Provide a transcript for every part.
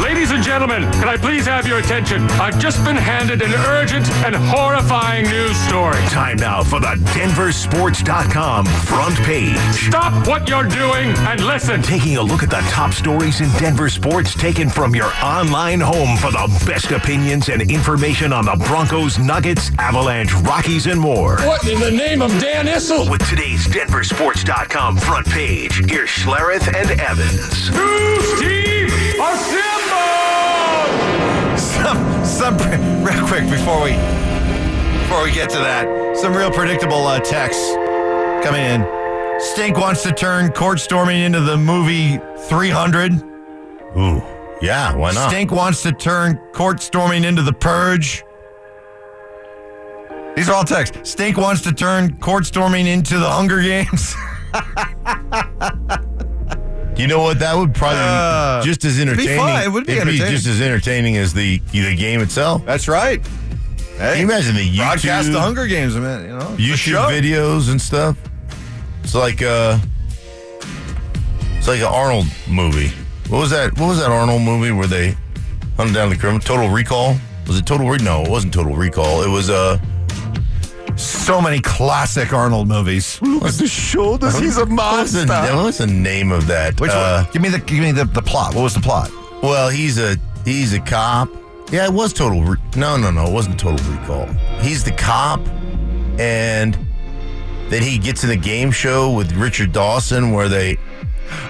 Ladies and gentlemen, can I please have your attention? I've just been handed an urgent and horrifying news story. Time now for the DenverSports.com front page. Stop what you're doing and listen. Taking a look at the top stories in Denver sports taken from your online home for the best opinions and information on the Broncos, Nuggets, Avalanche, Rockies, and more. What in the name of Dan Issel? With today's DenverSports.com front page, here's Schlereth and Evans. Two Steve Assemble! Some some real quick before we before we get to that some real predictable uh, texts coming in. Stink wants to turn court storming into the movie 300 Ooh, yeah, why not? stink wants to turn court storming into the purge. These are all texts. Stink wants to turn court storming into the hunger games You know what? That would probably Uh, be just as it'd be entertaining. fun. It would be It'd entertaining. just as entertaining as the the game itself. that's right hey Can you imagine the YouTube, broadcast the hunger games man you know YouTube videos and stuff? It's like uh, it's like an Arnold movie. What was that? What was that Arnold movie where they hunted down the criminal? Total Recall. Was it Total Re? No, it wasn't Total Recall. It was uh. So many classic arnold movies Look at the shoulders. He's a monster. What was the name of that? Which uh, one? Give me the give me the, the plot. What was the plot? Well, he's a he's a cop. Yeah, it was total. Re- no, no, no, it wasn't total recall. He's the cop, and then he gets in a game show with Richard Dawson where they,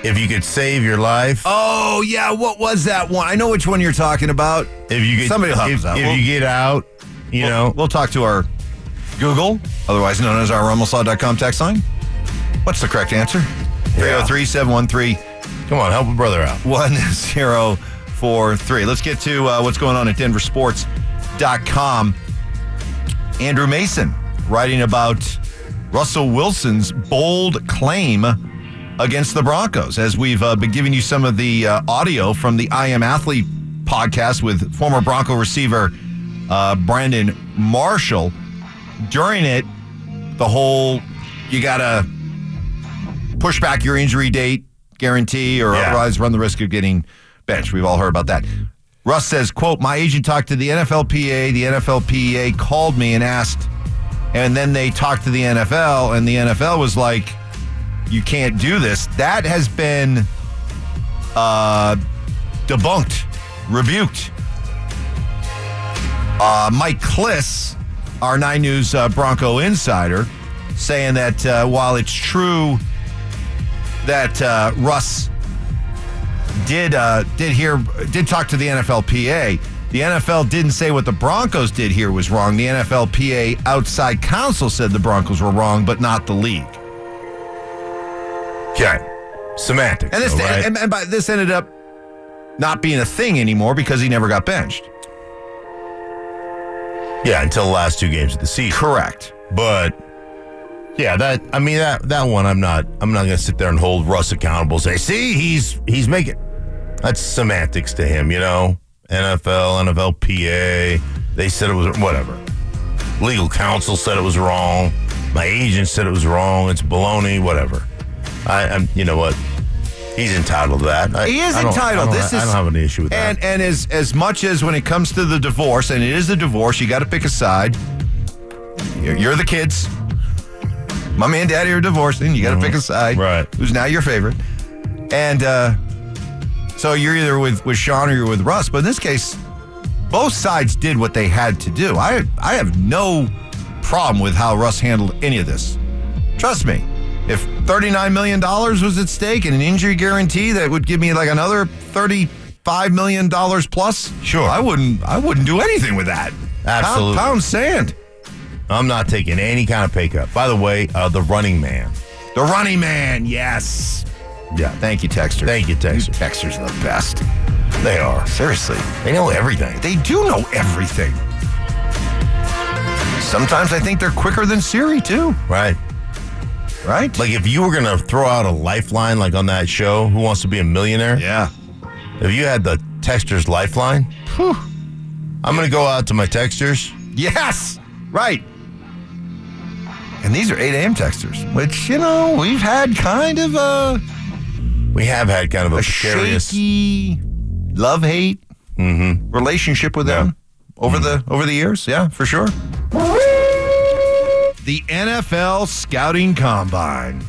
if you could save your life, Oh yeah, what was that one? I know which one you're talking about. if you get somebody will help if, us out. if We'll- you get out, you know, We'll talk to our Google, otherwise known as our rumblesaw.com text line. What's the correct answer? 303 713 come on, help a brother out. 1043. Let's get to uh, what's going on at denversports.com. Andrew Mason writing about Russell Wilson's bold claim against the Broncos. As we've uh, been giving you some of the uh, audio from the I Am Athlete podcast with former Bronco receiver uh, Brandon Marshall. During it, the whole you got to push back your injury date guarantee or Yeah. otherwise run the risk of getting benched. We've all heard about that. Russ says, quote, my agent talked to the NFLPA. The NFLPA called me and asked, and then they talked to the NFL, and the NFL was like, you can't do this. That has been uh, debunked, rebuked. Uh, Mike Klis, our Nine News uh, Bronco insider, saying that uh, while it's true that uh, Russ did uh, did hear did talk to the NFLPA. The NFL didn't say what the Broncos did here was wrong. The NFLPA outside counsel said the Broncos were wrong, but not the league. Okay, semantics. And this right? and, and by, this ended up not being a thing anymore because he never got benched. Yeah, until the last two games of the season. Correct. But yeah, that I mean that that one I'm not I'm not gonna sit there and hold Russ accountable. Say, see, he's he's making that's semantics to him, you know. NFL, NFLPA, they said it was whatever. Legal counsel said it was wrong. My agent said it was wrong. It's baloney, whatever. I, I'm, you know what? He's entitled to that. I, He is entitled. I don't, This I is don't have an issue with and that. and as as much as when it comes to the divorce, and it is a divorce, you got to pick a side. You're, you're the kids. Mommy and daddy are divorcing. You got to pick a side. Mm-hmm. Right. Who's now your favorite? And uh, so you're either with with Sean or you're with Russ. But in this case, both sides did what they had to do. I I have no problem with how Russ handled any of this. Trust me. If $39 million was at stake and an injury guarantee that would give me like another $35 million plus, Sure. I wouldn't I wouldn't do anything with that. Absolutely. Pound, pound sand. I'm not taking any kind of pay cut. By the way, uh, the running man. The running man, yes. Yeah, Thank you, Texter. Thank you, Texter. Texters are the best. they are. Seriously. They know everything. They do know everything. Sometimes I think they're quicker than Siri, too, Right. Right? Like if you were gonna throw out a lifeline like on that show, Who Wants to Be a Millionaire? yeah. If you had the texter's lifeline, I'm gonna go out to my texters. Yes, right. And these are 8 a.m. texters, which, you know, we've had kind of a, We have had kind of a, a precarious. shaky love hate mm-hmm. relationship with them over mm-hmm. the over the years. Yeah, for sure. The NFL scouting combine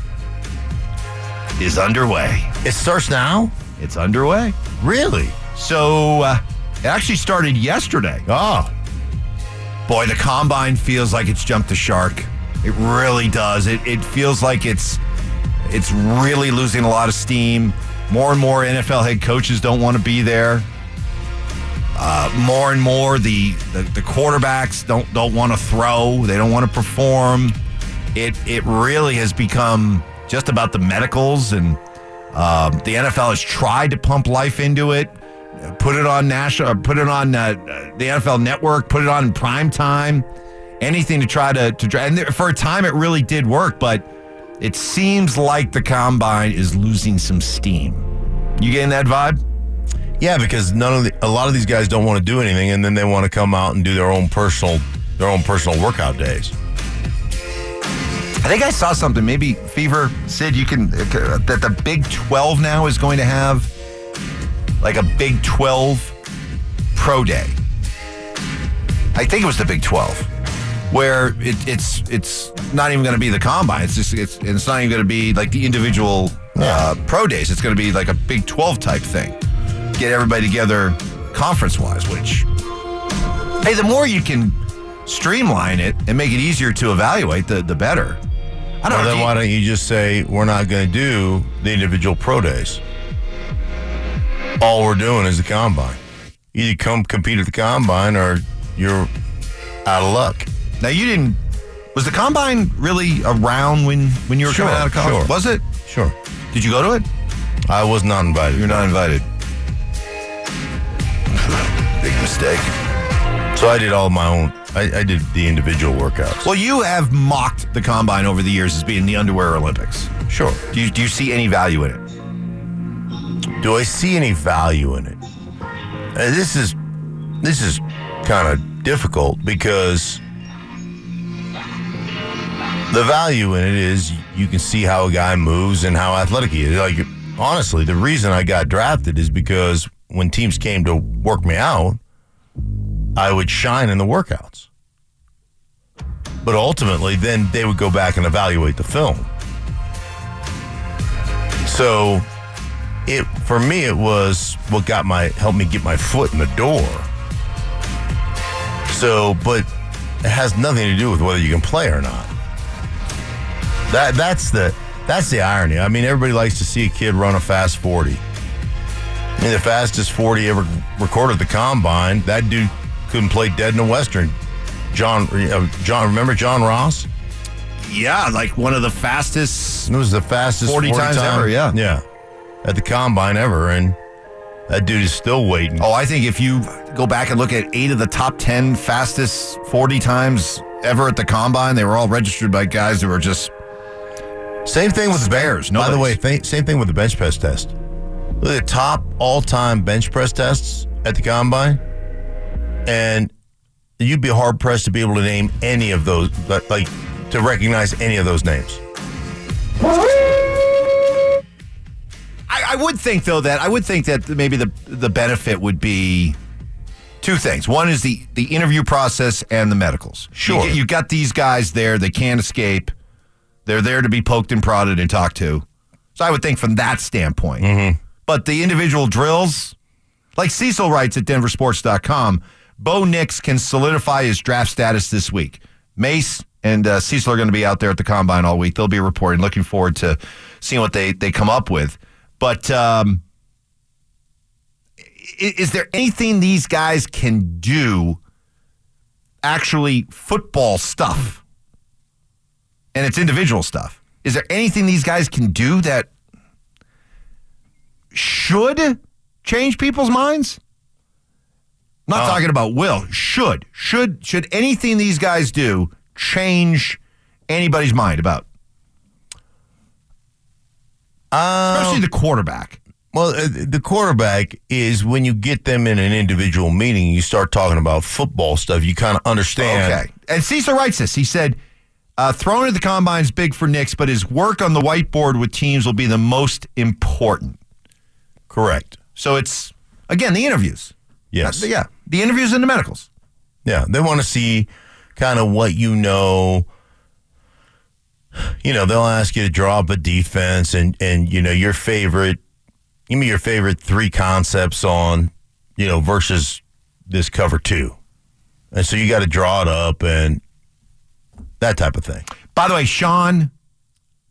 is underway. It starts now? It's underway. Really? So uh, it actually started yesterday. Oh. Boy, the combine feels like it's jumped the shark. It really does. It, it feels like it's it's really losing a lot of steam. More and more NFL head coaches don't want to be there. Uh, more and more the, the the quarterbacks don't don't want to throw. They don't want to perform. It it really has become just about the medicals, and um, the NFL has tried to pump life into it put it on national, put it on uh, the NFL Network, put it on prime time, anything to try to to. And there, for a time, it really did work, but it seems like the combine is losing some steam. You getting that vibe? Yeah, because none of the, a lot of these guys don't want to do anything, and then they want to come out and do their own personal their own personal workout days. I think I saw something. Maybe Fever Sid, you can uh, that the Big Twelve now is going to have like a Big Twelve Pro Day. I think it was the Big Twelve, where it, it's it's not even going to be the combine. It's just it's it's not even going to be like the individual uh, pro days. It's going to be like a Big Twelve type thing. Get everybody together conference wise. Which hey, the more you can streamline it and make it easier to evaluate, the the better. I don't Well, know. then you- why don't you just say we're not going to do the individual pro days? All we're doing is the combine. Either come compete at the combine or you're out of luck. Now you didn't. Was the combine really around when when you were coming out of college? sure. Was it? Sure. Did you go to it? I was not invited. You're not invited. Big mistake. So I did all my own. I, I did the individual workouts. Well, you have mocked the combine over the years as being the underwear Olympics. Sure. Do you do you see any value in it? Do I see any value in it? Uh, this is this is kind of difficult because the value in it is you can see how a guy moves and how athletic he is. Like honestly, the reason I got drafted is because when teams came to work me out, I would shine in the workouts. But ultimately, then they would go back and evaluate the film. So it for me it was what got my helped me get my foot in the door. So, but it has nothing to do with whether you can play or not. That that's the that's the irony. I mean, everybody likes to see a kid run a fast 40. The fastest 40 ever recorded at the combine, that dude couldn't play dead in the Western. John, uh, John, remember John Ross? Yeah, like one of the fastest. It was the fastest 40 times time- ever, yeah. Yeah. At the combine ever. And that dude is still waiting. Oh, I think if you go back and look at eight of the top ten fastest forty times ever at the combine, they were all registered by guys who were just Same thing with the Spares, By the way, same thing with the bench press test. The top all time bench press tests at the combine. And you'd be hard pressed to be able to name any of those, like, like to recognize any of those names. I, I would think though that I would think that maybe the the benefit would be two things. One is the the interview process and the medicals. Sure. you, you got these guys there; they can't escape. They're there to be poked and prodded and talked to. So I would think from that standpoint. Mm-hmm. But the individual drills, like Cecil writes at DenverSports.com, Bo Nix can solidify his draft status this week. Mace and uh, Cecil are going to be out there at the combine all week. They'll be reporting. Looking forward to seeing what they, they come up with. But um, i- is there anything these guys can do, actually football stuff? And it's individual stuff. Is there anything these guys can do that should change people's minds? Not Uh, talking about will. Should. Should should anything these guys do change anybody's mind about? Especially the quarterback. Well, uh, the quarterback is when you get them in an individual meeting, you start talking about football stuff. You kind of understand. Okay. And Cecil writes this. He said, uh, throwing at the combine is big for Nix, but his work on the whiteboard with teams will be the most important. Correct. So it's Again, the interviews. Yes. Uh, yeah, the interviews and the medicals. Yeah, they want to see kind of what you know. You know, they'll ask you to draw up a defense and and you know your favorite. Give me your favorite three concepts on, you know, versus this cover two, and so you got to draw it up and that type of thing. By the way, Sean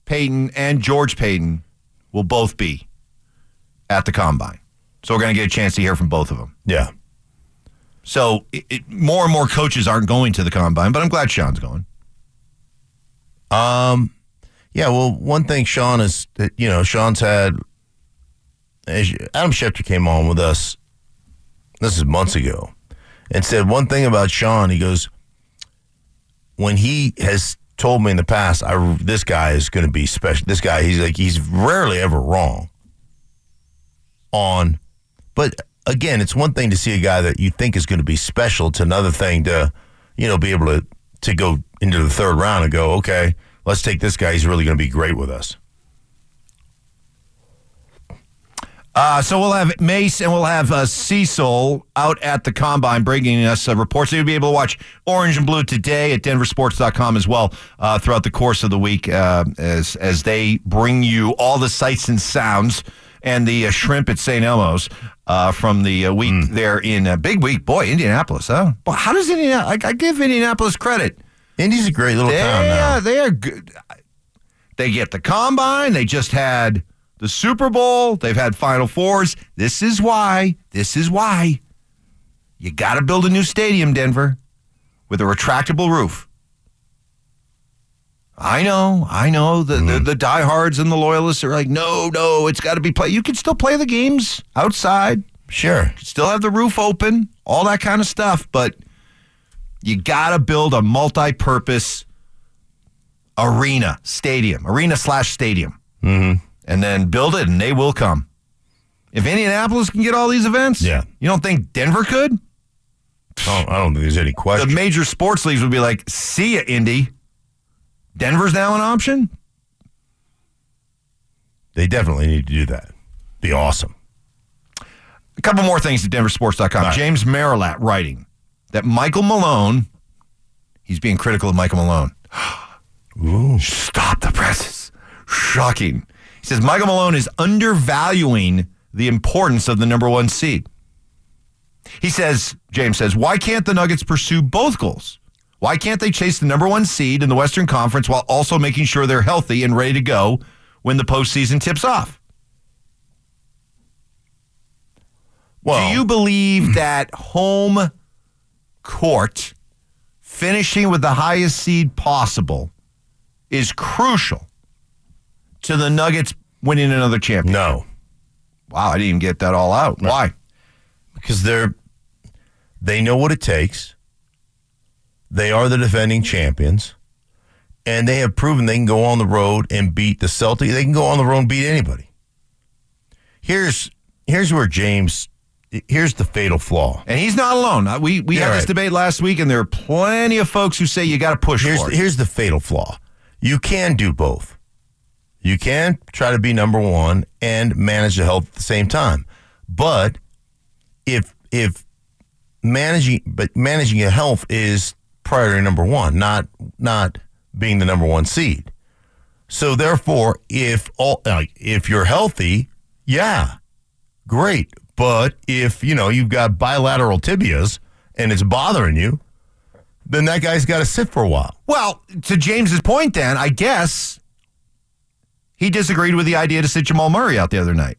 Payton and George Paton will both be at the combine. So we're going to get a chance to hear from both of them. Yeah, So it, it, more and more coaches aren't going to the combine, but I'm glad Sean's going. Um, yeah. Well, one thing Sean is that you know Sean's had. Adam Schefter came on with us. This is months ago, and said one thing about Sean. He goes, when he has told me in the past, I this guy is going to be special. This guy, he's like he's rarely ever wrong. On, but again, it's one thing to see a guy that you think is going to be special. It's another thing to, you know, be able to to go into the third round and go, okay, let's take this guy. He's really going to be great with us. Uh, so we'll have Mace and we'll have uh, Cecil out at the combine bringing us uh, reports. So you'll be able to watch Orange and Blue today at denversports.com as well uh, throughout the course of the week uh, as, as they bring you all the sights and sounds and the uh, shrimp at St. Elmo's uh, from the uh, week there in uh, big week. Boy, Indianapolis, huh? Well, how does Indianapolis, I, I give Indianapolis credit. Indy's a great little They town are, they are good. They get the combine. They just had the Super Bowl. They've had Final Fours. This is why. This is why. You got to build a new stadium, Denver, with a retractable roof. I know, I know. The, the the diehards and the loyalists are like, no, no, it's got to be play. You can still play the games outside. Sure. Still have the roof open, all that kind of stuff, but you got to build a multi-purpose arena, stadium, arena slash stadium, mm-hmm. and then build it, and they will come. If Indianapolis can get all these events, Yeah. you don't think Denver could? Oh, I don't think there's any question. The major sports leagues would be like, "See ya, Indy." Denver's now an option. they definitely need to do that. Be awesome. A couple more things at denversports.com. right. James Merilatt writing that Michael Malone, he's being critical of Michael Malone. Ooh. Stop the presses. Shocking. He says Michael Malone is undervaluing the importance of the number one seed. He says, James says, why can't the Nuggets pursue both goals? Why can't they chase the number one seed in the Western Conference while also making sure they're healthy and ready to go when the postseason tips off? Well, Do you believe that home court finishing with the highest seed possible is crucial to the Nuggets winning another championship? no, Wow, I didn't even get that all out. Why? because they're they know what it takes. They are the defending champions, and they have proven they can go on the road and beat the Celtics. They can go on the road and beat anybody. Here's here's where James. Here's the fatal flaw. And he's not alone. We we Yeah, had this right. debate last week, and there are plenty of folks who say you got to push Here's for it. here's the fatal flaw. You can do both. You can try to be number one and manage the health at the same time. But if if managing but managing your health is priority number one, not not being the number one seed. So therefore, if all like if you're healthy, yeah, great. But if you know you've got bilateral tibias and it's bothering you, then that guy's got to sit for a while. Well, to James's point, then I guess he disagreed with the idea to sit Jamal Murray out the other night.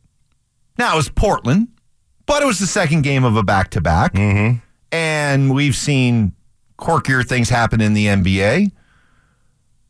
Now it was Portland, but it was the second game of a back to back, and we've seen quirkier things happen in the NBA.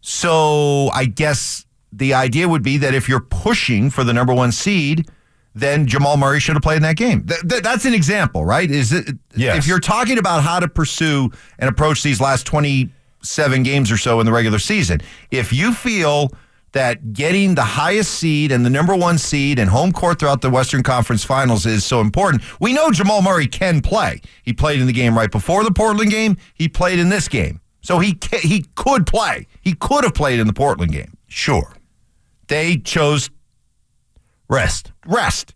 So I guess the idea would be that if you're pushing for the number one seed, then Jamal Murray should have played in that game. Th- th- that's an example, right? Is it? Yes. If you're talking about how to pursue and approach these last 27 games or so in the regular season, if you feel that getting the highest seed and the number one seed and home court throughout the Western Conference Finals is so important, we know Jamal Murray can play. He played in the game right before the Portland game. He played in this game, so he he could play. He could have played in the Portland game. Sure. They chose Rest. rest,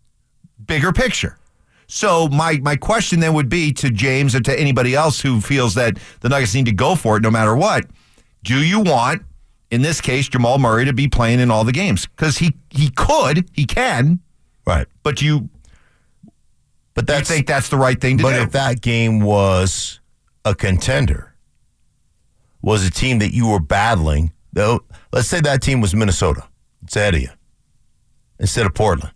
bigger picture. So my my question then would be to James or to anybody else who feels that the Nuggets need to go for it no matter what. Do you want, in this case, Jamal Murray to be playing in all the games? Because he he could, he can, Right. but you But you that's think that's the right thing to But do? But if that game was a contender, was a team that you were battling, though, let's say that team was Minnesota, it's ahead of you, instead of Portland,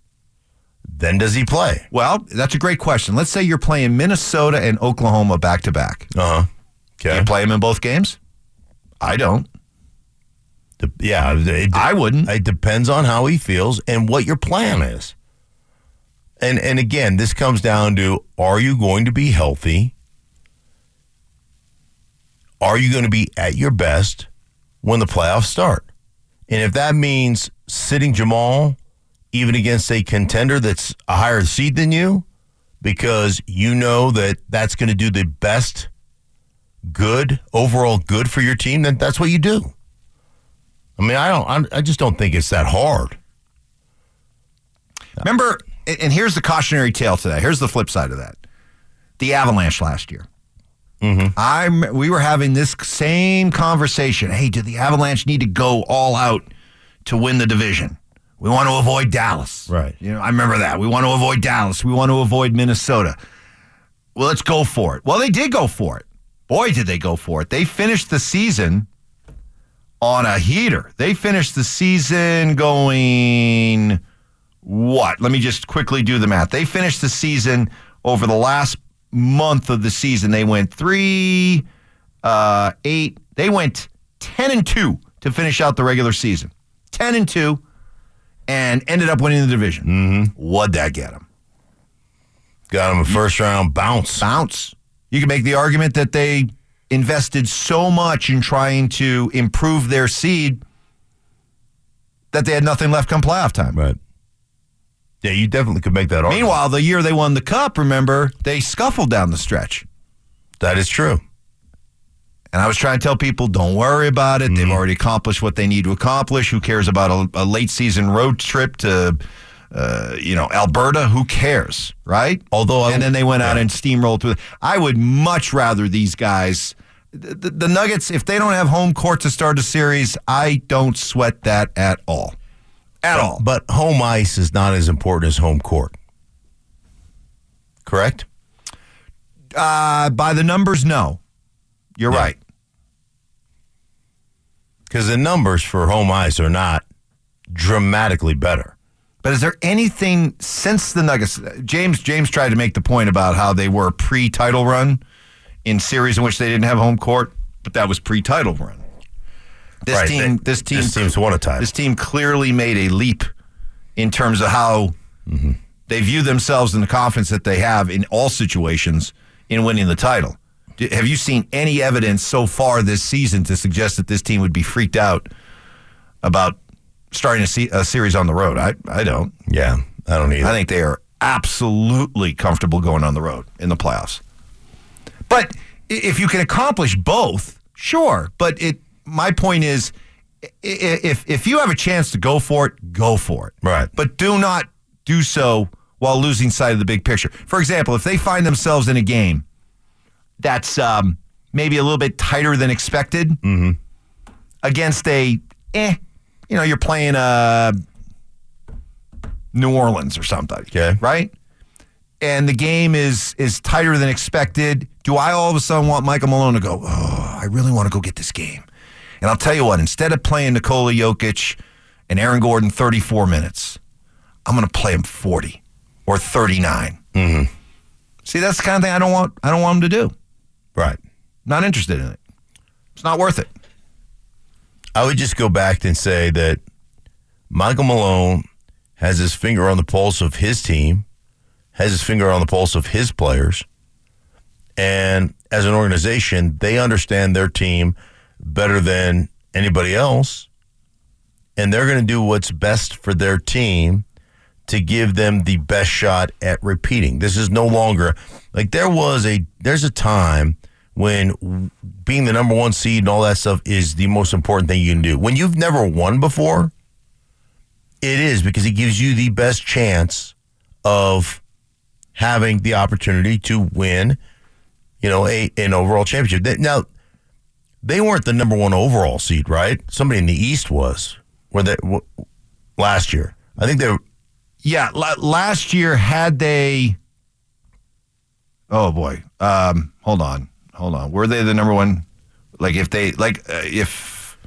then does he play? well, that's a great question. Let's say you're playing Minnesota and Oklahoma back to back. Uh huh. Okay. You play him in both games? I don't. De- yeah, it, I wouldn't. It depends on how he feels and what your plan is. And and again, this comes down to: Are you going to be healthy? Are you going to be at your best when the playoffs start? And if that means sitting Jamal, even against a contender that's a higher seed than you, because you know that that's going to do the best good overall good for your team, then that's what you do. I mean, I don't. I'm- I just don't think it's that hard. Remember, and here's the cautionary tale to that. Here's the flip side of that. The Avalanche last year. Mm-hmm. I'm. We were having this same conversation. Hey, do the Avalanche need to go all out to win the division? We want to avoid Dallas. Right. You know, I remember that. We want to avoid Dallas. We want to avoid Minnesota. Well, let's go for it. Well, they did go for it. Boy, did they go for it. They finished the season on a heater. They finished the season going what? Let me just quickly do the math. They finished the season over the last month of the season. They went three, uh, eight. They went ten and two to finish out the regular season. Ten and two, and ended up winning the division. Mm-hmm. What'd that get them? Got them a first round bounce. Bounce. You can make the argument that they invested so much in trying to improve their seed that they had nothing left come playoff time. Right. Yeah, you definitely could make that argument. Meanwhile, the year they won the cup, remember, they scuffled down the stretch. that is true. And I was trying to tell people, don't worry about it. They've already accomplished what they need to accomplish. Who cares about a, a late season road trip to, uh, you know, Alberta? Who cares, right? Although I- and then they went out and steamrolled through. I would much rather these guys. The, the, Nuggets, if they don't have home court to start a series, I don't sweat that at all, at all. But home ice is not as important as home court. Correct? Uh, by the numbers, no, you're Yeah. right. Because the numbers for home ice are not dramatically better. But is there anything since the Nuggets? James James tried to make the point about how they were pre-title run in series in which they didn't have home court, but that was pre-title run. This Right, team, they- this team, this team's won a title. This team clearly made a leap in terms of how Mm-hmm. they view themselves and the confidence that they have in all situations in winning the title. Have you seen any evidence so far this season to suggest that this team would be freaked out about starting a, se- a series on the road? I, I don't. Yeah, I don't either. I think they are absolutely comfortable going on the road in the playoffs. But if you can accomplish both, sure. But it. My point is, if if you have a chance to go for it, go for it. Right. But do not do so while losing sight of the big picture. For example, if they find themselves in a game that's um, maybe a little bit tighter than expected against a, eh, you know, you're playing uh, New Orleans or something. Okay. Right? And the game is is tighter than expected. Do I all of a sudden want Michael Malone to go, oh, I really want to go get this game? And I'll tell you what, instead of playing Nikola Jokic and Aaron Gordon 34 minutes, I'm going to play him 40 or 39. Mm-hmm. See, that's the kind of thing I don't want. I don't want him to do. right. Not interested in it. It's not worth it. I would just go back and say that Michael Malone has his finger on the pulse of his team, has his finger on the pulse of his players, and as an organization, they understand their team better than anybody else, and they're going to do what's best for their team to give them the best shot at repeating. This is no longer like there was a there's a time when being the number one seed and all that stuff is the most important thing you can do. When you've never won before, it is because it gives you the best chance of having the opportunity to win, you know, a an overall championship. They, now, they weren't the number one overall seed, right? Somebody in the East was. Were they w- last year? I think they were. Yeah, la- last year had they. Oh boy, um, hold on, hold on. Were they the number one? Like if they like uh, if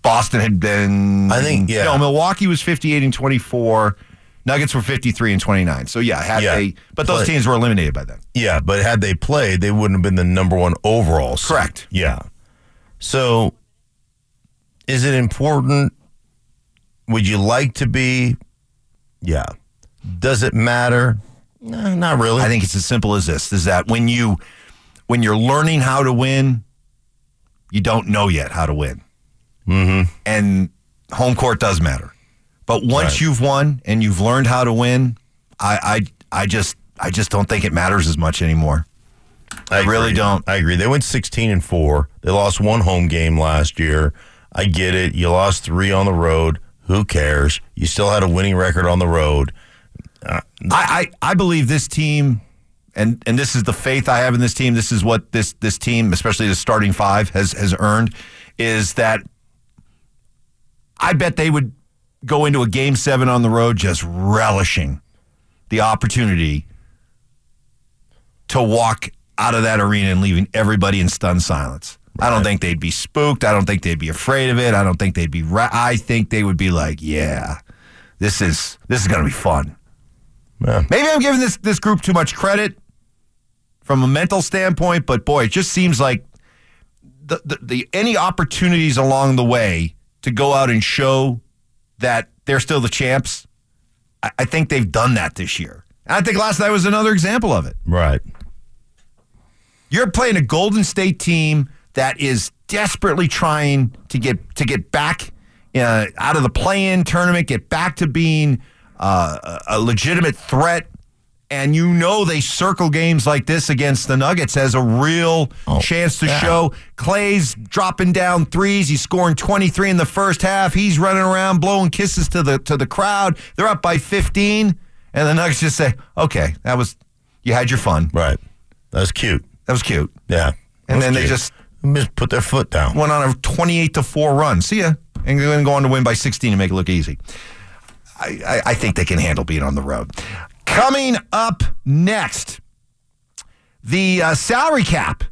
Boston had been, I think, yeah. No, Milwaukee was fifty-eight and twenty-four. Nuggets were fifty-three and twenty-nine. So yeah, had Yeah. they, but those teams were eliminated by then. Yeah, but had they played, they wouldn't have been the number one overall. seed. Correct. Yeah. So, is it important? Would you like to be? Yeah. Does it matter? No, not really. I think it's as simple as this: is that when you when you're learning how to win, you don't know yet how to win, mm-hmm. and home court does matter. But once Right. you've won and you've learned how to win, I I I just I just don't think it matters as much anymore. I really don't. I agree. They went 16 and 4. They lost one home game last year. I get it. You lost 3 on the road. Who cares? You still had a winning record on the road. Uh, I, I, I believe this team, and and this is the faith I have in this team. This is what this this team, especially the starting five, has has earned, is that I bet they would go into a game seven on the road just relishing the opportunity to walk out of that arena and leaving everybody in stunned silence. I don't think they'd be spooked. I don't think they'd be afraid of it. I don't think they'd be. Ra- I think they would be like, yeah, this is this is going to be fun. Yeah. Maybe I'm giving this this group too much credit from a mental standpoint, but boy, it just seems like the, the, the any opportunities along the way to go out and show that they're still the champs. I, I think they've done that this year. And I think last night was another example of it. Right. You're playing a Golden State team that is desperately trying to get to get back uh, out of the play-in tournament, get back to being uh, a a legitimate threat. And you know they circle games like this against the Nuggets as a real oh, chance to yeah. show. Klay's dropping down threes. He's scoring 23 in the first half. He's running around blowing kisses to the to the crowd. They're up by 15, and the Nuggets just say, "Okay, that was you had your fun. Right. That was cute. That was cute." Yeah. And then was they just- just put their foot down. went on a 28 to 4 run. See ya. And then go on to win by 16 and make it look easy. I, I, I think they can handle being on the road. Coming up next, the uh, salary cap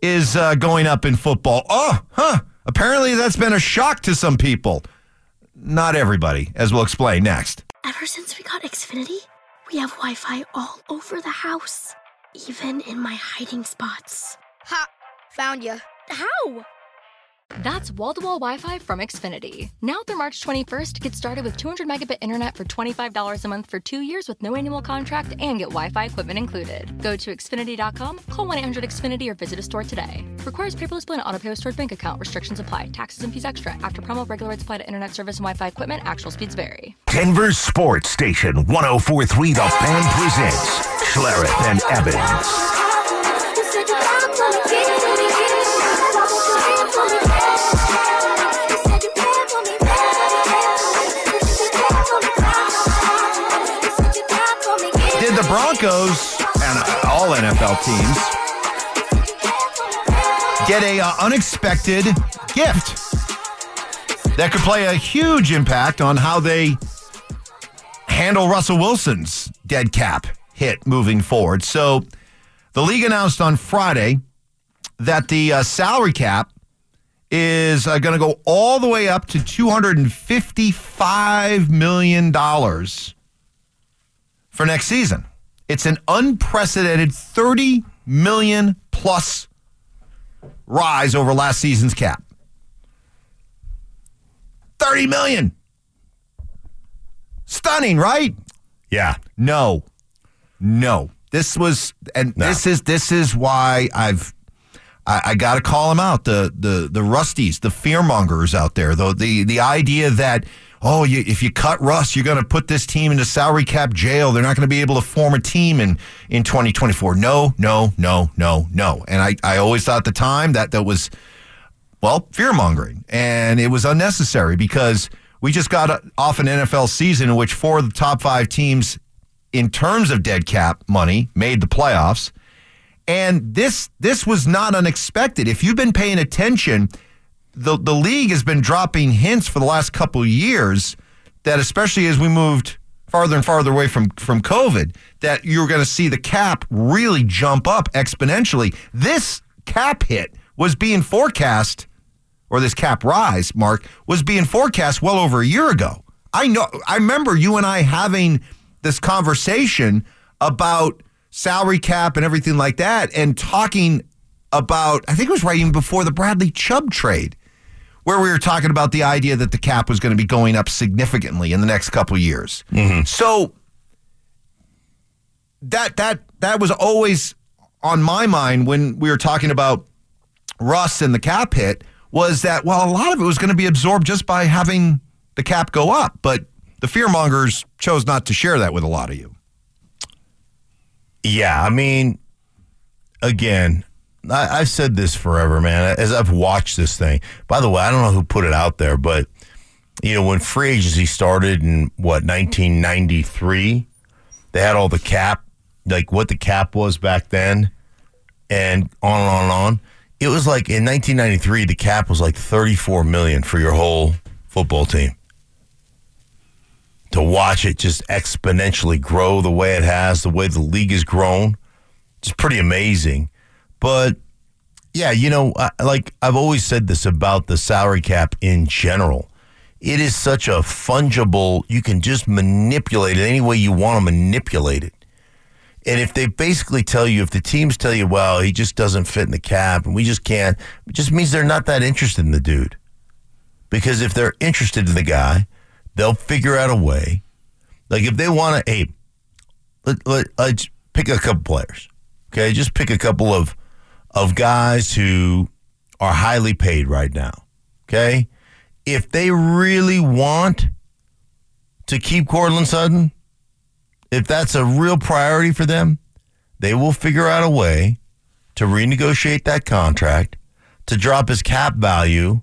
is uh, going up in football. Oh, huh. Apparently that's been a shock to some people. Not everybody, as we'll explain next. Ever since we got Xfinity, we have Wi Fi all over the house, even in my hiding spots. Ha! Found you. How? That's wall-to-wall Wi-Fi from Xfinity. Now through March 21st, get started with 200 megabit internet for $25 a month for two years with no annual contract and get Wi-Fi equipment included. Go to Xfinity.com, call 1-800-XFINITY or visit a store today. Requires paperless bill and auto-pay with stored bank account. Restrictions apply. Taxes and fees extra. After promo, regular rates apply to internet service and Wi-Fi equipment. Actual speeds vary. Denver sports station 1043 The Fan presents Schlereth and Evans. Broncos and all NFL teams get a uh, unexpected gift that could play a huge impact on how they handle Russell Wilson's dead cap hit moving forward. So, the league announced on Friday that the uh, salary cap is uh, going to go all the way up to $255 million for next season. It's an unprecedented 30 million plus rise over last season's cap. 30 million. Stunning, right? Yeah. No. No. This was and No. this is this is why I've I, I got to call them out the the the rusties, the fearmongers out there. Though the the idea that oh, you, if you cut Russ, you're going to put this team into salary cap jail. They're not going to be able to form a team in in 2024. No, no, no, no, no. And I I always thought at the time that that was well, fear mongering. And it was unnecessary because we just got off an NFL season in which four of the top five teams in terms of dead cap money made the playoffs. And this this was not unexpected. If you've been paying attention, the the league has been dropping hints for the last couple years that especially as we moved farther and farther away from from COVID, that you're going to see the cap really jump up exponentially. This cap hit was being forecast or this cap rise, Mark, was being forecast well over a year ago. I know I remember you and I having this conversation about salary cap and everything like that and talking about I think it was right even before the Bradley Chubb trade where we were talking about the idea that the cap was going to be going up significantly in the next couple years. Mm-hmm. So that that that was always on my mind when we were talking about Russ and the cap hit was that well a lot of it was going to be absorbed just by having the cap go up, but the fearmongers chose not to share that with a lot of you. Yeah, I mean, again, I, I've said this forever, man. As I've watched this thing. By the way, I don't know who put it out there, but you know, when free agency started in what 1993, they had all the cap, like what the cap was back then, and on and on and on. It was like in 1993, the cap was like 34 million for your whole football team. To watch it just exponentially grow the way it has, the way the league has grown, it's pretty amazing. But yeah, you know, I- like I've always said this about the salary cap in general. It is such a fungible, you can just manipulate it any way you want to manipulate it. And if they basically tell you, if the teams tell you, well, he just doesn't fit in the cap and we just can't, it just means they're not that interested in the dude. Because if they're interested in the guy, they'll figure out a way. Like if they want to, hey, let, let, let's pick a couple players. Okay, just pick a couple of of guys who are highly paid right now. Okay, if they really want to keep Courtland Sutton, if that's a real priority for them, they will figure out a way to renegotiate that contract, to drop his cap value,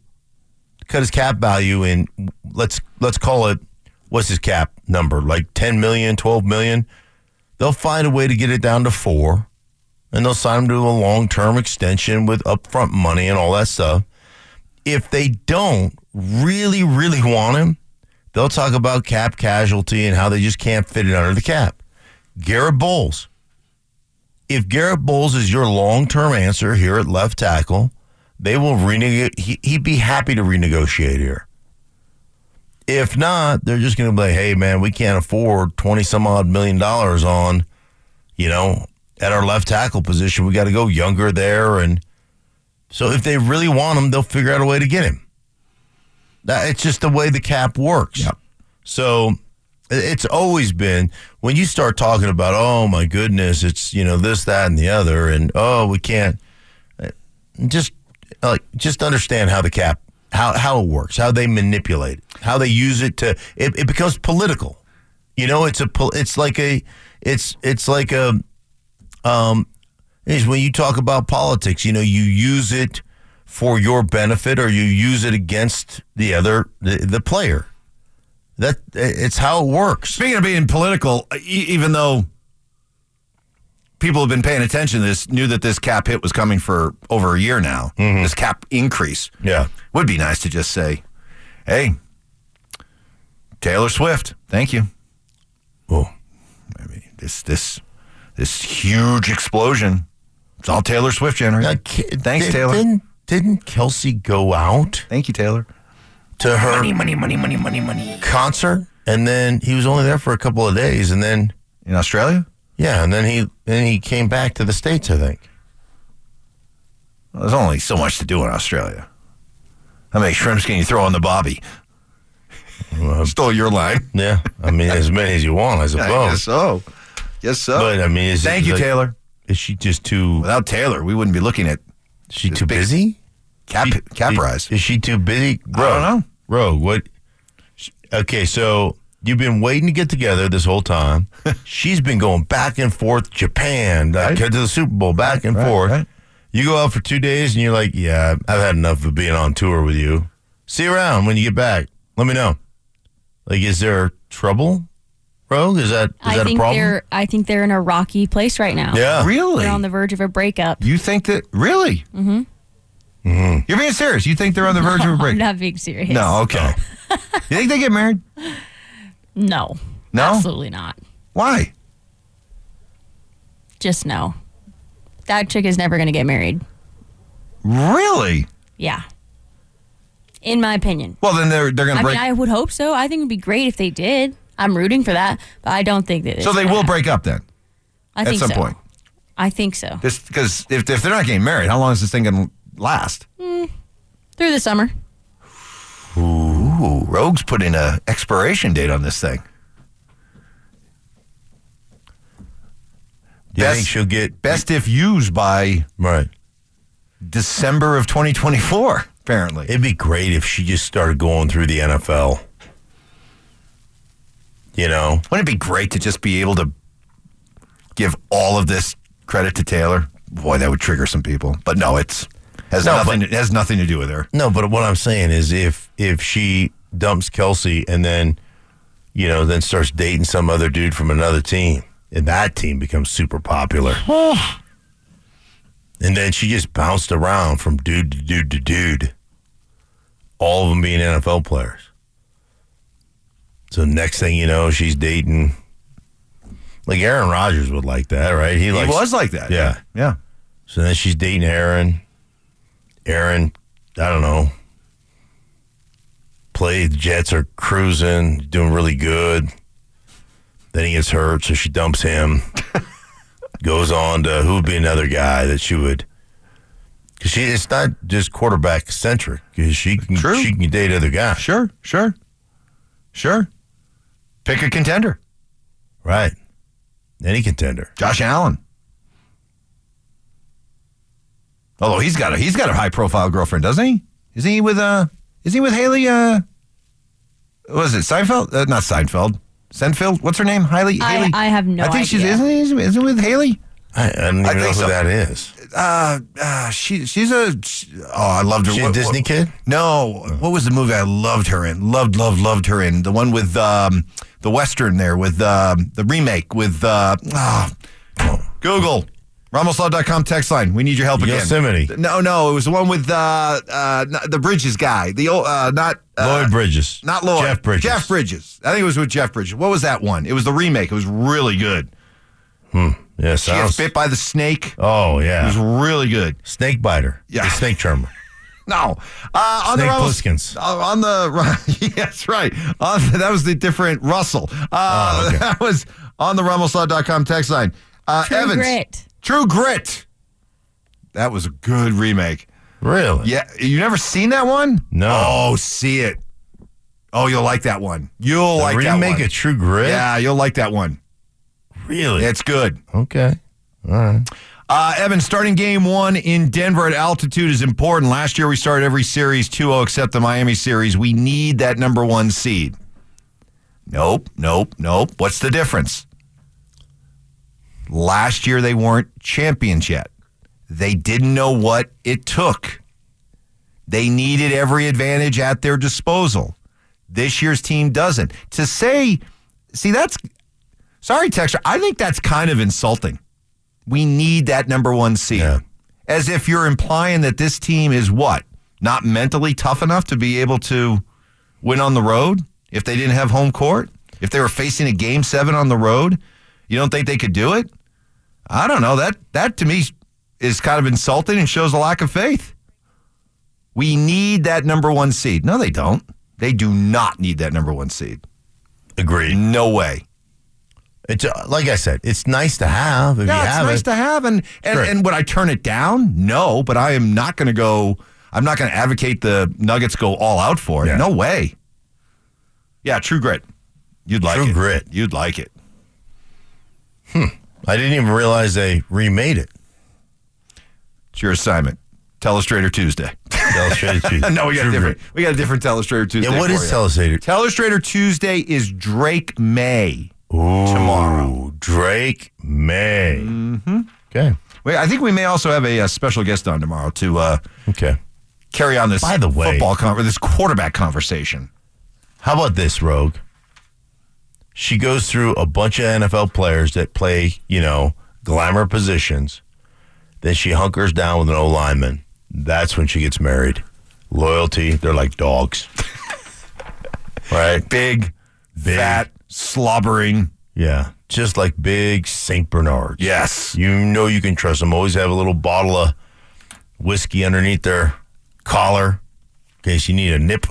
cut his cap value in let's let's call it what's his cap number? Like 10 million, 12 million. They'll find a way to get it down to 4 and they'll sign him to a long-term extension with upfront money and all that stuff. If they don't really really want him, they'll talk about cap casualty and how they just can't fit it under the cap. Garett Bolles. If Garett Bolles is your long-term answer here at left tackle, they will renegotiate. He, he'd be happy to renegotiate here. If not, they're just going to be like, hey, man, we can't afford 20 some odd million dollars on, you know, at our left tackle position. We got to go younger there. And so if they really want him, they'll figure out a way to get him. That, it's just the way the cap works. So it's always been when you start talking about, oh my goodness, it's, you know, this, that, and the other, and oh, we can't uh, just like just understand how the cap how how it works, how they manipulate it, how they use it to it, it becomes political. You know, it's a pol- it's like a it's it's like a um is when you talk about politics, you know, you use it for your benefit or you use it against the other the, the player. That it's how it works. Speaking of being political, even though people have been paying attention to this, knew that this cap hit was coming for over a year now, this cap increase. Yeah. Would be nice to just say, hey, Taylor Swift, thank you. Oh, I mean, this this this huge explosion. It's all Taylor Swift generated. Thanks, did, Taylor. Didn't, didn't Kelce go out Thank you, Taylor. to her money, money, money, money, money, money concert, and then he was only there for a couple of days, and then In Australia? yeah, and then he then he came back to the states, I think. Well, there's only so much to do in Australia. How many shrimps can you throw on the bobby? Stole your line. Yeah, I mean as many as you want, I I suppose. guess so. Yes, so. But I mean, is it Thank you, like- Taylor. Is she just too? Without Taylor, we wouldn't be looking at Is she too big busy? cap cap Is- rise. Is she too busy? I don't know. Rogue, what? Okay, so you've been waiting to get together this whole time. She's been going back and forth, Japan, Right. to the Super Bowl, back and Right, forth. right. You go out for two days and you're like, yeah, I've had enough of being on tour with you. See you around when you get back. Let me know. Like, is there trouble Rogue? Is that is I that a think problem? they're I think they're in a rocky place right now. Yeah. Really? They're on the verge of a breakup. You think that really? Mm-hmm. You're being serious. You think they're on the verge of a I'm break? not being serious. No, okay. you think they get married? No. No? Absolutely not. Why? Just no. That chick is never going to get married. Really? Yeah. In my opinion. Well, then they're they're going I to break. mean, I would hope so. I think it'd be great if they did. I'm rooting for that, but I don't think that. so they will happen. break up then I at think some so. point. I think so. This because if if they're not getting married, how long is this thing going to last? Mm, through the summer. Ooh, Rogue's putting a expiration date on this thing. Do you Best- think she'll get Best if used by right? December of 2024. Apparently, It'd be great if she just started going through the NFL. You know, wouldn't it be great to just be able to give all of this credit to Taylor? Boy, that would trigger some people. But no, it's has No, nothing. but- it has nothing to do with her. no, but what I'm saying is, if if she dumps Kelce and then, you know, then starts dating some other dude from another team, and that team becomes super popular, and then she just bounced around from dude to dude to dude, all of them being NFL players. So next thing you know, she's dating. Like Aaron Rodgers would like that, right? He likes- was like that. Yeah. yeah. So then she's dating Aaron. Aaron, I don't know. Play the Jets are cruising, doing really good. Then he gets hurt, so she dumps him. Goes on to who would be another guy that she would. Because she, it's not just quarterback centric. Because she can, True. she can date other guys, Sure, sure, sure. Pick a contender. right? Any contender. Josh Allen. Although he's got a he's got a high profile girlfriend, doesn't he? Is he with uh is he with Haley uh was it Seinfeld? Uh, not Seinfeld. Senfield? What's her name? Haley I- Haley? I have no I think she's idea. isn't isn't isn't it with Haley? I, I don't even I know who so. that is. Uh, uh she she's a oh I loved her. She a Disney what- kid? No, what was the movie I loved her in? Loved, loved, loved her in the one with um, the western there with um, the remake with uh, ah, Google Ramoslaw.com text line. We need your help again. Yosemite. No, no, it was the one with uh, uh, the Bridges guy. The old, uh, not uh, Lloyd Bridges. not Lloyd. Jeff Bridges. Jeff Bridges. I think it was with Jeff Bridges. What was that one? It was the remake. It was really good. Yeah, She gets sounds. bit by the snake. Oh yeah, It was really good. Snake biter. Yeah. The snake charmer. No, uh, on Snake the Ramos- Plisskens. uh, on the yes, right. On that was the different Russell. Uh, Oh, okay. That was on the RumbleSlaw.com text line. Uh, True Evans, grit. True Grit. That was a good remake. Really? Yeah, you never seen that one? No. Oh, see it. Oh, you'll like that one. You'll The like that remake one. a True Grit. Yeah, you'll like that one. Really? It's good. okay. All right. Uh, Evan, starting game one in Denver at altitude is important. Last year we started every series 2 0 except the Miami series. We need that number one seed. Nope, nope, nope. What's the difference? Last year they weren't champions yet. They didn't know what it took. They needed every advantage at their disposal. This year's team doesn't. To say, see, that's, sorry, Texture, I think that's kind of insulting. We need that number one seed. Yeah. As if you're implying that this team is what? Not mentally tough enough to be able to win on the road if they didn't have home court? If they were facing a game seven on the road, you don't think they could do it? I don't know. That that to me is kind of insulting and shows a lack of faith. We need that number one seed. No, they don't. They do not need that number one seed. Agreed. No way. It's uh, like I said. It's nice to have if Yeah, you it's have nice it. to have. And and, Sure. and would I turn it down? No, but I am not going to go. I'm not going to advocate the Nuggets go all out for it. Yeah. No way. Yeah, True Grit. You'd like True it. Grit. You'd like it. Hmm. I didn't even realize they remade it. It's your assignment. Telestrator Tuesday. Telestrator Tuesday. no, we got True different. Grit. We got a different Telestrator Tuesday. Yeah, what is you. Telestrator? Telestrator Tuesday is Drake Maye tomorrow. Drake Maye. Mm-hmm. Okay. Wait, I think we may also have a, uh special guest on tomorrow to uh, Okay. carry on this By the way- football con- this quarterback conversation. How about this, Rogue? She goes through a bunch of NFL players that play, you know, glamour positions. Then she hunkers down with an O lineman. That's when she gets married. Loyalty, they're like dogs. right? Big, Big. fat, slobbering. Yeah. Just like big St. Bernards. Yes. You know you can trust them. Always have a little bottle of whiskey underneath their collar in case you need a nip.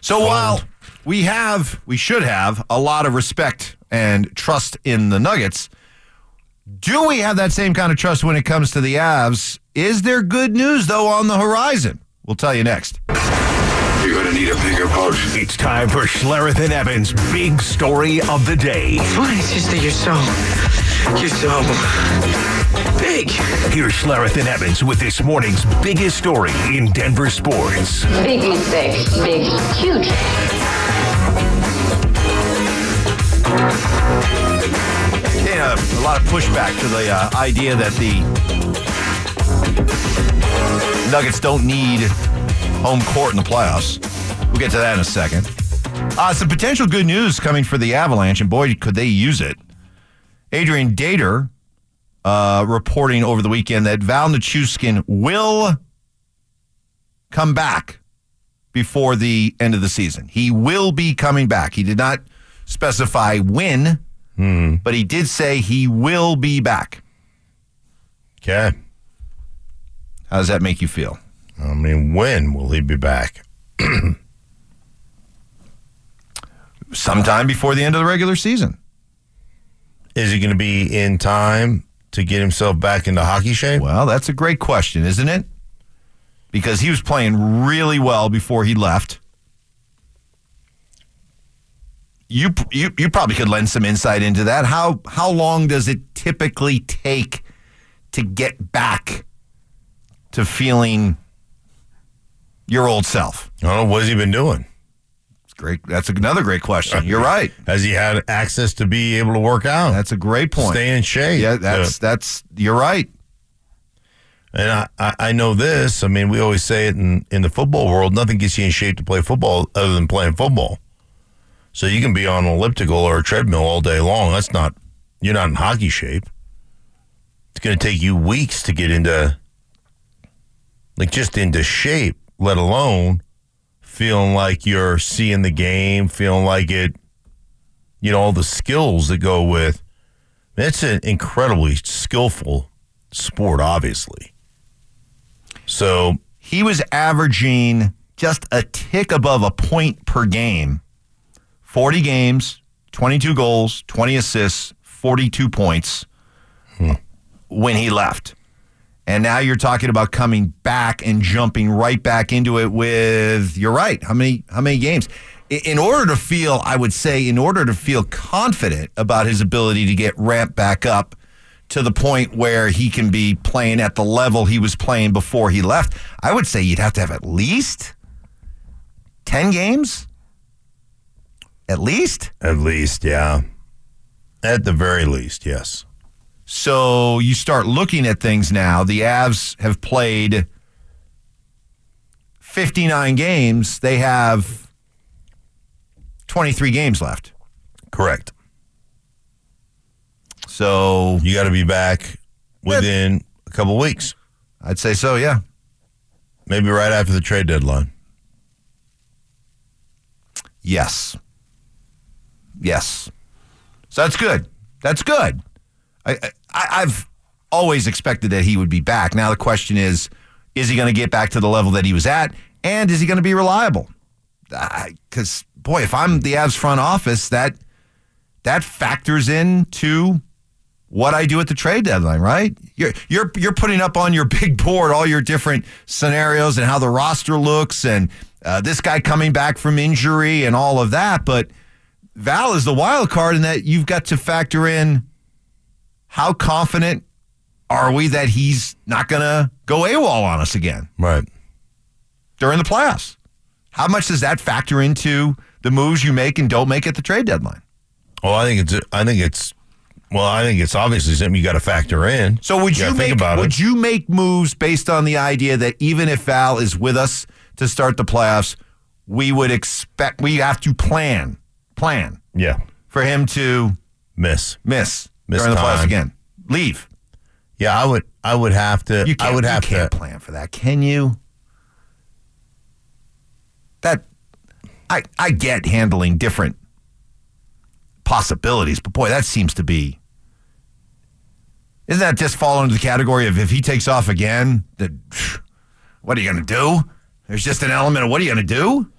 So while we have, we should have a lot of respect and trust in the Nuggets, do we have that same kind of trust when it comes to the Avs? Is there good news, though, on the horizon? We'll tell you next. You're going to need a bigger boat. It's time for Schlereth and Evans' big story of the day. Funny, it's just that you're so, you're so big. Here's Schlereth and Evans with this morning's biggest story in Denver sports. Big mistake. Big, huge. Getting a, a lot of pushback to the uh, idea that the Nuggets don't need home court in the playoffs. We'll get to that in a second. Uh, some potential good news coming for the Avalanche, and boy, could they use it. Adrian Dater uh, reporting over the weekend that Val Nichushkin will come back before the end of the season. He will be coming back. He did not specify when, but he did say he will be back. Okay. How does that make you feel? I mean, when will he be back? Sometime before the end of the regular season. Is he going to be in time to get himself back into hockey shape? Well, that's a great question, isn't it? Because he was playing really well before he left. You, you you probably could lend some insight into that. How how long does it typically take to get back to feeling your old self? Oh, Don't know. What's he been doing? It's great. That's another great question. You're right. Has he had access to be able to work out? That's a great point. Stay in shape. Yeah, that's uh, that's you're right. And I, I, I know this. I mean, we always say it in, in the football world nothing gets you in shape to play football other than playing football. So you can be on an elliptical or a treadmill all day long. That's not, you're not in hockey shape. It's going to take you weeks to get into, like, just into shape, let alone feeling like you're seeing the game, feeling like it, you know, all the skills that go with. It's an incredibly skillful sport, obviously. So he was averaging just a tick above a point per game. 40 games, 22 goals, 20 assists, 42 points hmm. when he left. And now you're talking about coming back and jumping right back into it with you're right. How many how many games? In order to feel, I would say, in order to feel confident about his ability to get ramped back up to the point where he can be playing at the level he was playing before he left, I would say you'd have to have at least 10 games. At least. At least, yeah. At the very least, yes. So you start looking at things now. The Avs have played 59 games. They have 23 games left. Correct. So You got to be back within a couple weeks, I'd say so, yeah. maybe right after the trade deadline. Yes. Yes. So that's good. That's good. I, I I've always expected that he would be back. Now the question is, is he going to get back to the level that he was at, and is he going to be reliable? Because boy, if I'm the Avs front office, that that factors into what I do at the trade deadline, right? You're you're you're putting up on your big board all your different scenarios and how the roster looks and uh, this guy coming back from injury and all of that. But Val is the wild card in that you've got to factor in how confident are we that he's not going to go AWOL on us again Right. during the playoffs? How much does that factor into the moves you make and don't make at the trade deadline? Well, I think it's. I think it's. Well, I think it's obviously something you got to factor in. So would you, gotta make would it? you make moves based on the idea that even if Val is with us to start the playoffs, we would expect we have to plan plan Yeah. for him to Miss. miss, Miss during the playoffs again. Leave. Yeah, I would. I would have to. You can't, I would have you can't to. plan for that, can you? That I I get handling different possibilities, but boy, that seems to be. Isn't that just fall into the category of if he takes off again, that what are you going to do? There's just an element of what are you going to do?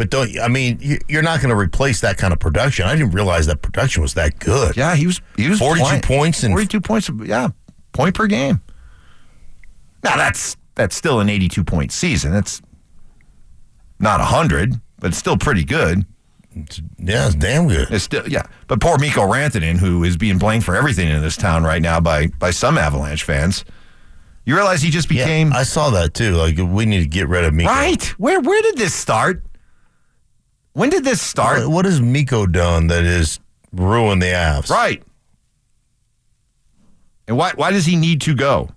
But don't. I mean, you- you're not going to replace that kind of production. I didn't realize that production was that good. Yeah, he was he was 42 playing- points and 42 points. Yeah, point per game. Now that's that's still an 82 point season. That's not 100, but it's still pretty good. Yeah, it's damn good. It's still yeah. But poor Mikko Rantanen, who is being blamed for everything in this town right now by by some Avalanche fans. You realize he just Yeah, became I saw that too. Like we need to get rid of Mikko. right. Where where did this start? When did this start? What, what has Mikko done that has ruined the Avs? Right. And why why does he need to go?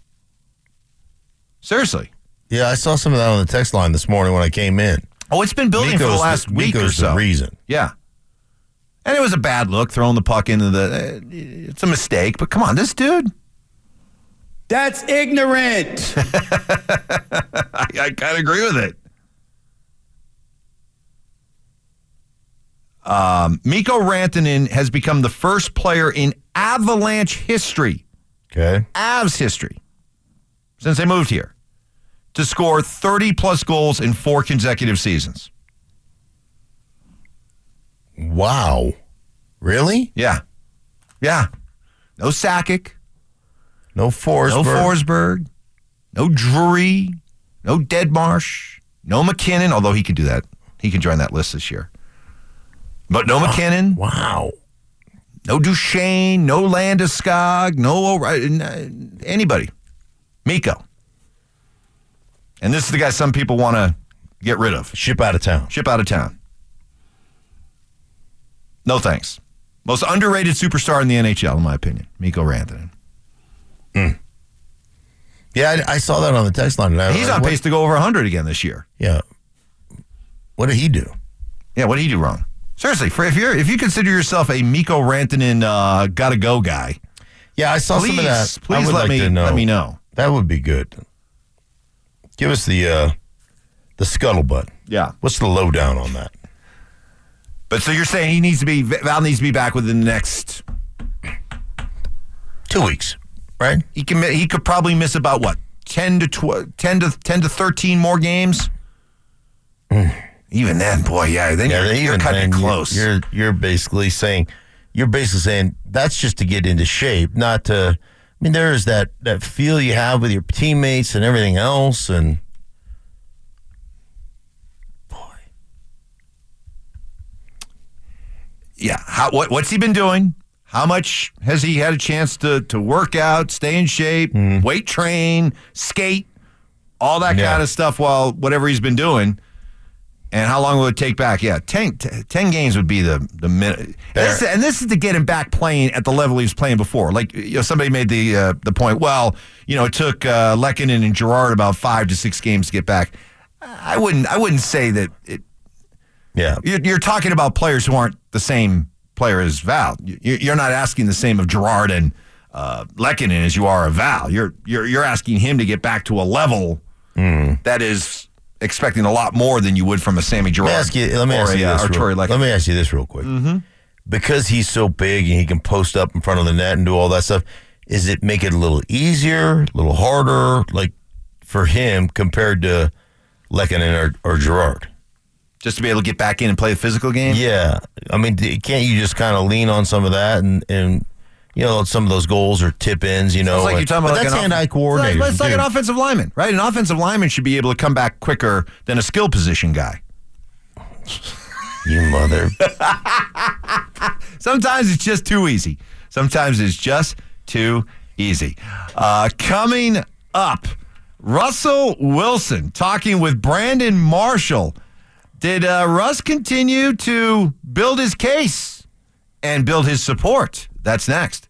Seriously. Yeah, I saw some of that on the text line this morning when I came in. Oh, it's been building for the last the- week or so. the reason. Yeah. And it was a bad look throwing the puck into the. uh, It's a mistake, but come on, this dude. That's ignorant. I, I kind of agree with it. Um, Mikko Rantanen has become the first player in Avalanche history, Okay. Avs history, since they moved here, to score 30 plus goals in four consecutive seasons. Wow. Really? Yeah. Yeah. No Sakic. No Forsberg. No Forsberg. No Drury. No Deadmarsh. No MacKinnon, although he could do that. He can join that list this year. But no MacKinnon. Wow. No Duchesne. No Landeskog. No O'Reilly. Uh, uh, anybody. Mikko. And this is the guy some people want to get rid of. Ship out of town. Ship out of town. No thanks. Most underrated superstar in the NHL, in my opinion. Mikko Rantanen. Hmm. Yeah, I, I saw that on the text line. I, He's on what- pace to go over 100 again this year. Yeah. What did he do? Yeah, what did he do wrong? Seriously, for if you're if you consider yourself a Mikko Rantanen uh, gotta go guy, Yeah, I saw some of that. Please let like me- know. let me know. That would be good. Give us the uh, the scuttlebutt. yeah. What's the lowdown on that? But so you're saying he needs to be Val needs to be back within the next. Two weeks, right? He can he could probably miss about what ten to tw- 10 to ten to thirteen more games. Even then, boy, yeah, then you're, then you're even cutting then, it you- close. You're you're basically saying you're basically saying that's just to get into shape, not to. I mean, there is that that feel you have with your teammates and everything else, and boy, yeah. How what what's he been doing? How much has he had a chance to to work out, stay in shape, hmm. weight train, skate, all that Yeah. kind of stuff while whatever he's been doing? And how long would it take back? Yeah, 10, t- 10 games would be the the minute. This, and this is to get him back playing at the level he was playing before. Like you know, somebody made the uh, the point. Well, you know, it took uh, Lehkonen and Girard about five to six games to get back. I wouldn't. I wouldn't say that it, yeah, you're, you're talking about players who aren't the same player as Val. You- You're not asking the same of Girard and uh, Lehkonen as you are of Val. You're you're you're asking him to get back to a level that is expecting a lot more than you would from a Sammy Girard. Let me ask you. Let me or ask a, you uh, this. or real- let me ask you this real quick. Mm-hmm. Because he's so big and he can post up in front of the net and do all that stuff. Is it make it a little easier, a little harder, like for him compared to Lehkonen or, or Girard? Just to be able to get back in and play the physical game. Yeah, I mean, can't you just kind of lean on some of that and and you know some of those goals or tip ins? You know, It's like you're talking about that's like an hand-eye off- coordinator. It's like, it's like an offensive lineman, right? An offensive lineman should be able to come back quicker than a skill position guy. You mother. Sometimes it's just too easy. Sometimes it's just too easy. Uh, coming up, Russell Wilson talking with Brandon Marshall. Did uh, Russ continue to build his case and build his support? That's next.